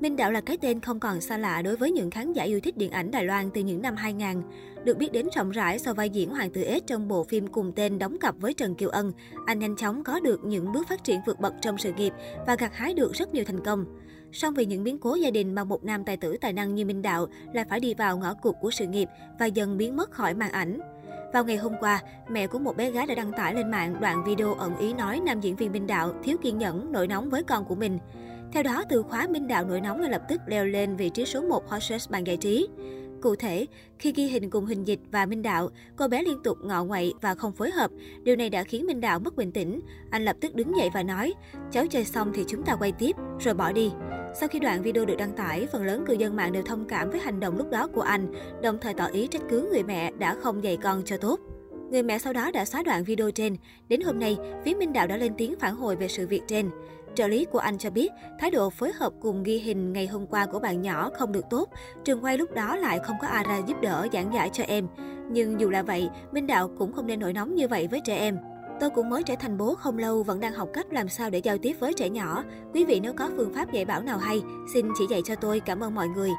Minh Đạo là cái tên không còn xa lạ đối với những khán giả yêu thích điện ảnh Đài Loan từ những năm 2000. Được biết đến rộng rãi sau vai diễn Hoàng tử S trong bộ phim cùng tên đóng cặp với Trần Kiều Ân, anh nhanh chóng có được những bước phát triển vượt bậc trong sự nghiệp và gặt hái được rất nhiều thành công. Song vì những biến cố gia đình mà một nam tài tử tài năng như Minh Đạo lại phải đi vào ngõ cụt của sự nghiệp và dần biến mất khỏi màn ảnh. Vào ngày hôm qua, mẹ của một bé gái đã đăng tải lên mạng đoạn video ẩn ý nói nam diễn viên Minh Đạo thiếu kiên nhẫn, nổi nóng với con của mình. Theo đó, từ khóa Minh Đạo nổi nóng ngay lập tức leo lên vị trí số 1 hot search bàn giải trí. Cụ thể, khi ghi hình cùng Hình Dịch và Minh Đạo, cô bé liên tục ngọ ngoậy và không phối hợp. Điều này đã khiến Minh Đạo mất bình tĩnh. Anh lập tức đứng dậy và nói, cháu chơi xong thì chúng ta quay tiếp, rồi bỏ đi. Sau khi đoạn video được đăng tải, phần lớn cư dân mạng đều thông cảm với hành động lúc đó của anh, đồng thời tỏ ý trách cứ người mẹ đã không dạy con cho tốt. Người mẹ sau đó đã xóa đoạn video trên. Đến hôm nay, phía Minh Đạo đã lên tiếng phản hồi về sự việc trên. Trợ lý của anh cho biết, thái độ phối hợp cùng ghi hình ngày hôm qua của bạn nhỏ không được tốt. Trường quay lúc đó lại không có ai ra giúp đỡ giảng giải cho em. Nhưng dù là vậy, Minh Đạo cũng không nên nổi nóng như vậy với trẻ em. Tôi cũng mới trở thành bố không lâu, vẫn đang học cách làm sao để giao tiếp với trẻ nhỏ. Quý vị nếu có phương pháp dạy bảo nào hay, xin chỉ dạy cho tôi, cảm ơn mọi người.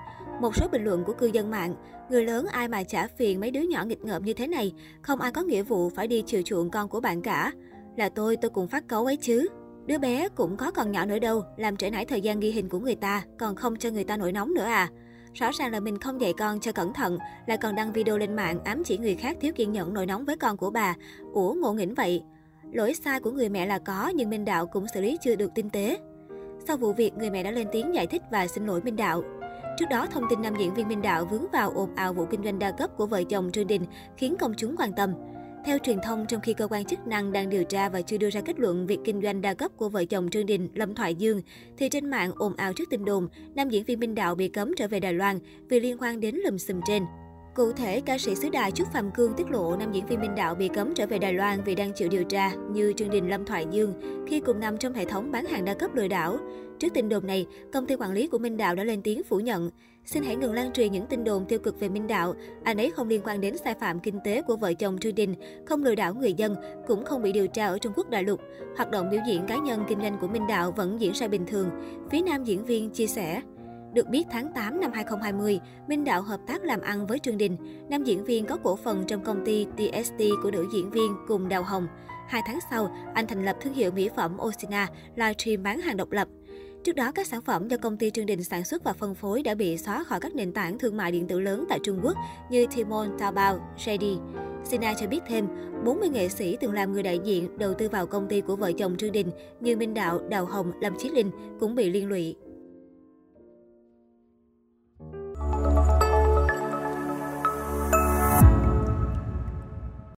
Một số bình luận của cư dân mạng, người lớn ai mà trả phiền mấy đứa nhỏ nghịch ngợm như thế này, không ai có nghĩa vụ phải đi chiều chuộng con của bạn cả. Là tôi, tôi cũng phát cấu ấy chứ. Đứa bé cũng có còn nhỏ nữa đâu, làm trễ nải thời gian ghi hình của người ta, còn không cho người ta nổi nóng nữa à. Rõ ràng là mình không dạy con cho cẩn thận, lại còn đăng video lên mạng ám chỉ người khác thiếu kiên nhẫn nổi nóng với con của bà. Ủa ngộ nghĩnh vậy. Lỗi sai của người mẹ là có, nhưng Minh Đạo cũng xử lý chưa được tinh tế. Sau vụ việc, người mẹ đã lên tiếng giải thích và xin lỗi Minh Đạo. Trước đó, thông tin nam diễn viên Minh Đạo vướng vào ồn ào vụ kinh doanh đa cấp của vợ chồng Trương Đình khiến công chúng quan tâm. Theo truyền thông, trong khi cơ quan chức năng đang điều tra và chưa đưa ra kết luận việc kinh doanh đa cấp của vợ chồng Trương Đình, Lâm Thoại Dương, thì trên mạng ồn ào trước tin đồn, nam diễn viên Minh Đạo bị cấm trở về Đài Loan vì liên quan đến lùm xùm trên. Cụ thể, ca sĩ xứ đài Trúc Phạm Cương tiết lộ nam diễn viên Minh Đạo bị cấm trở về Đài Loan vì đang chịu điều tra, như Trương Đình Lâm Thoại Dương, khi cùng nằm trong hệ thống bán hàng đa cấp lừa đảo. Trước tin đồn này, công ty quản lý của Minh Đạo đã lên tiếng phủ nhận. Xin hãy ngừng lan truyền những tin đồn tiêu cực về Minh Đạo. Anh ấy không liên quan đến sai phạm kinh tế của vợ chồng Trương Đình, không lừa đảo người dân, cũng không bị điều tra ở Trung Quốc đại lục. Hoạt động biểu diễn cá nhân kinh doanh của Minh Đạo vẫn diễn ra bình thường. Phía nam diễn viên chia sẻ. Được biết tháng 8 năm 2020, Minh Đạo hợp tác làm ăn với Trương Đình. Nam diễn viên có cổ phần trong công ty TST của nữ diễn viên cùng Đào Hồng. Hai tháng sau, anh thành lập thương hiệu mỹ phẩm Osina, livestream bán hàng độc lập. Trước đó, các sản phẩm do công ty Trương Đình sản xuất và phân phối đã bị xóa khỏi các nền tảng thương mại điện tử lớn tại Trung Quốc như Tmall, Taobao, JD. Sina cho biết thêm, 40 nghệ sĩ từng làm người đại diện đầu tư vào công ty của vợ chồng Trương Đình như Minh Đạo, Đào Hồng, Lâm Chí Linh cũng bị liên lụy.